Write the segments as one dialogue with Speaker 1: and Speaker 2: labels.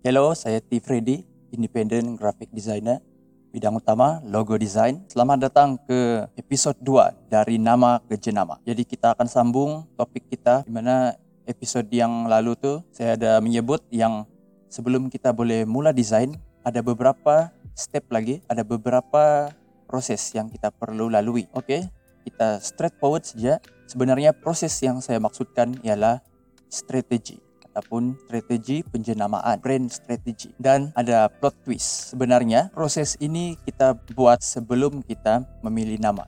Speaker 1: Hello, saya T. Freddy, Independent Graphic Designer, bidang utama logo design. Selamat datang ke episod 2 dari nama ke jenama. Jadi kita akan sambung topik kita di mana episod yang lalu tuh saya ada menyebut yang sebelum kita boleh mula desain ada beberapa step lagi, ada beberapa proses yang kita perlu lalui. Oke, kita straightforward saja. Sebenarnya proses yang saya maksudkan ialah strategi ataupun strategi penjenamaan, brand strategi. Dan ada plot twist. Sebenarnya proses ini kita buat sebelum kita memilih nama.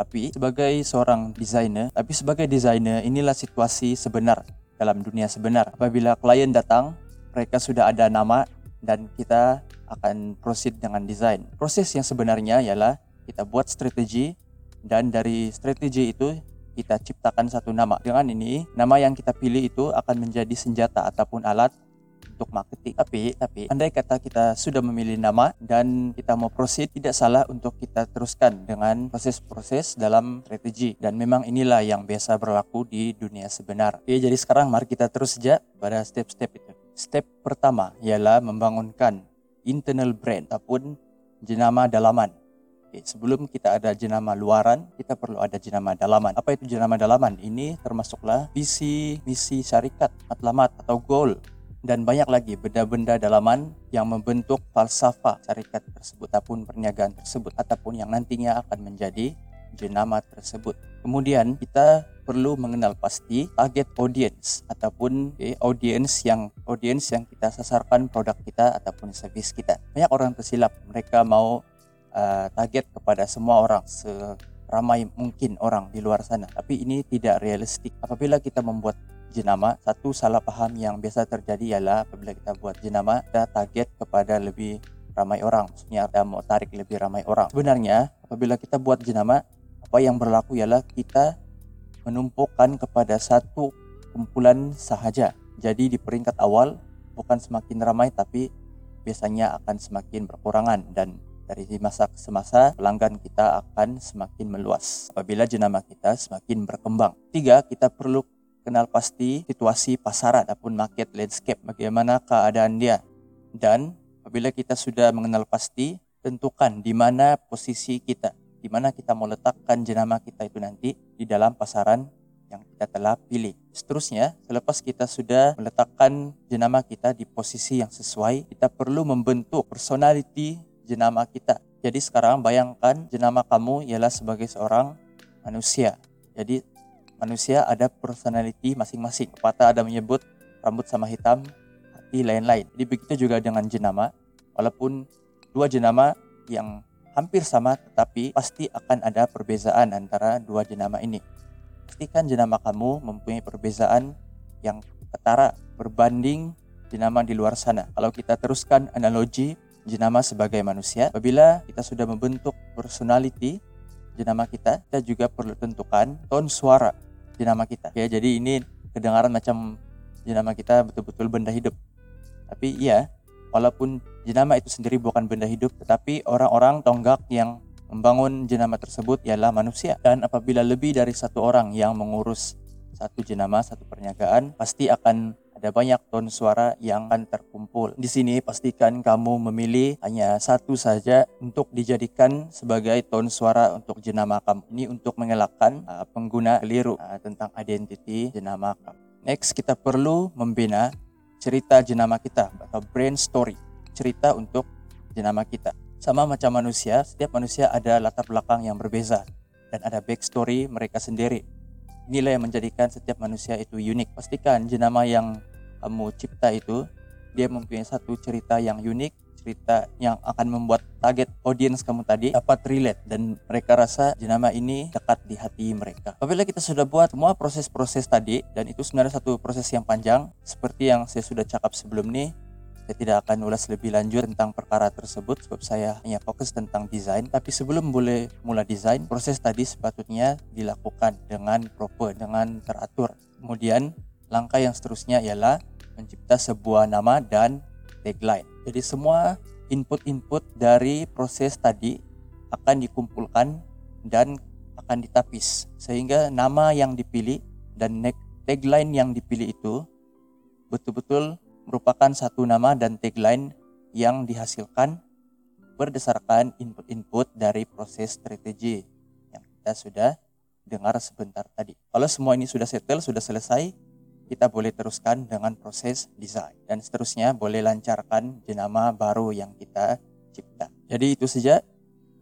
Speaker 1: Tapi sebagai seorang desainer, tapi sebagai desainer inilah situasi sebenar dalam dunia sebenar. Apabila klien datang, mereka sudah ada nama dan kita akan proceed dengan desain. Proses yang sebenarnya ialah kita buat strategi dan dari strategi itu kita ciptakan satu nama. Dengan ini, nama yang kita pilih itu akan menjadi senjata ataupun alat untuk marketing. Tapi, tapi andai kata kita sudah memilih nama dan kita mau proceed, tidak salah untuk kita teruskan dengan proses-proses dalam strategi. Dan memang inilah yang biasa berlaku di dunia sebenar. Oke, jadi sekarang mari kita terus saja pada step-step itu. Step pertama ialah membangunkan internal brand ataupun jenama dalaman. Oke, sebelum kita ada jenama luaran, kita perlu ada jenama dalaman. Apa itu jenama dalaman? Ini termasuklah visi, misi syarikat, matlamat atau goal dan banyak lagi benda-benda dalaman yang membentuk falsafah syarikat tersebut ataupun perniagaan tersebut ataupun yang nantinya akan menjadi jenama tersebut. Kemudian kita perlu mengenal pasti target audience ataupun okay, audience yang audience yang kita sasarkan produk kita ataupun service kita. Banyak orang tersilap, mereka mau uh, target kepada semua orang seramai mungkin orang di luar sana. Tapi ini tidak realistik. Apabila kita membuat jenama satu salah paham yang biasa terjadi ialah apabila kita buat jenama kita target kepada lebih ramai orang. Maksudnya kita mau tarik lebih ramai orang. Sebenarnya apabila kita buat jenama apa yang berlaku ialah kita menumpukan kepada satu kumpulan sahaja. Jadi di peringkat awal bukan semakin ramai tapi biasanya akan semakin berkurangan dan dari masa ke semasa pelanggan kita akan semakin meluas apabila jenama kita semakin berkembang. Tiga, kita perlu kenal pasti situasi pasaran ataupun market landscape, bagaimana keadaan dia. Dan apabila kita sudah mengenal pasti, tentukan di mana posisi kita, di mana kita mau letakkan jenama kita itu nanti di dalam pasaran yang kita telah pilih. Seterusnya, selepas kita sudah meletakkan jenama kita di posisi yang sesuai, kita perlu membentuk personality jenama kita. Jadi sekarang bayangkan jenama kamu ialah sebagai seorang manusia. Jadi manusia ada personality masing-masing. Pepatah ada menyebut rambut sama hitam, hati lain-lain. Jadi begitu juga dengan jenama. Walaupun dua jenama yang hampir sama tetapi pasti akan ada perbezaan antara dua jenama ini. Pastikan jenama kamu mempunyai perbezaan yang ketara berbanding jenama di luar sana. Kalau kita teruskan analogi jenama sebagai manusia. Apabila kita sudah membentuk personality jenama kita, kita juga perlu tentukan tone suara jenama kita. Ya, jadi ini kedengaran macam jenama kita betul-betul benda hidup. Tapi iya, walaupun jenama itu sendiri bukan benda hidup, tetapi orang-orang tonggak yang membangun jenama tersebut ialah manusia. Dan apabila lebih dari satu orang yang mengurus satu jenama, satu perniagaan, pasti akan ada banyak ton suara yang akan terkumpul. Di sini pastikan kamu memilih hanya satu saja untuk dijadikan sebagai ton suara untuk jenama kamu. Ini untuk mengelakkan uh, pengguna keliru uh, tentang identiti jenama kamu. Next, kita perlu membina cerita jenama kita atau brand story. Cerita untuk jenama kita. Sama macam manusia, setiap manusia ada latar belakang yang berbeza dan ada backstory mereka sendiri. Inilah yang menjadikan setiap manusia itu unik. Pastikan jenama yang kamu cipta itu dia mempunyai satu cerita yang unik cerita yang akan membuat target audience kamu tadi dapat relate dan mereka rasa jenama ini dekat di hati mereka. Apabila kita sudah buat semua proses-proses tadi dan itu sebenarnya satu proses yang panjang seperti yang saya sudah cakap sebelum ini saya tidak akan ulas lebih lanjut tentang perkara tersebut sebab saya hanya fokus tentang desain tapi sebelum boleh mula desain proses tadi sepatutnya dilakukan dengan proper dengan teratur kemudian langkah yang seterusnya ialah mencipta sebuah nama dan tagline. Jadi semua input-input dari proses tadi akan dikumpulkan dan akan ditapis sehingga nama yang dipilih dan tagline yang dipilih itu betul-betul merupakan satu nama dan tagline yang dihasilkan berdasarkan input-input dari proses strategi yang kita sudah dengar sebentar tadi. Kalau semua ini sudah settle, sudah selesai, kita boleh teruskan dengan proses desain dan seterusnya boleh lancarkan jenama baru yang kita cipta. Jadi itu saja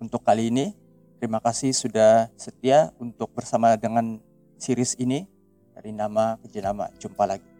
Speaker 1: untuk kali ini. Terima kasih sudah setia untuk bersama dengan series ini dari nama ke jenama. Jumpa lagi.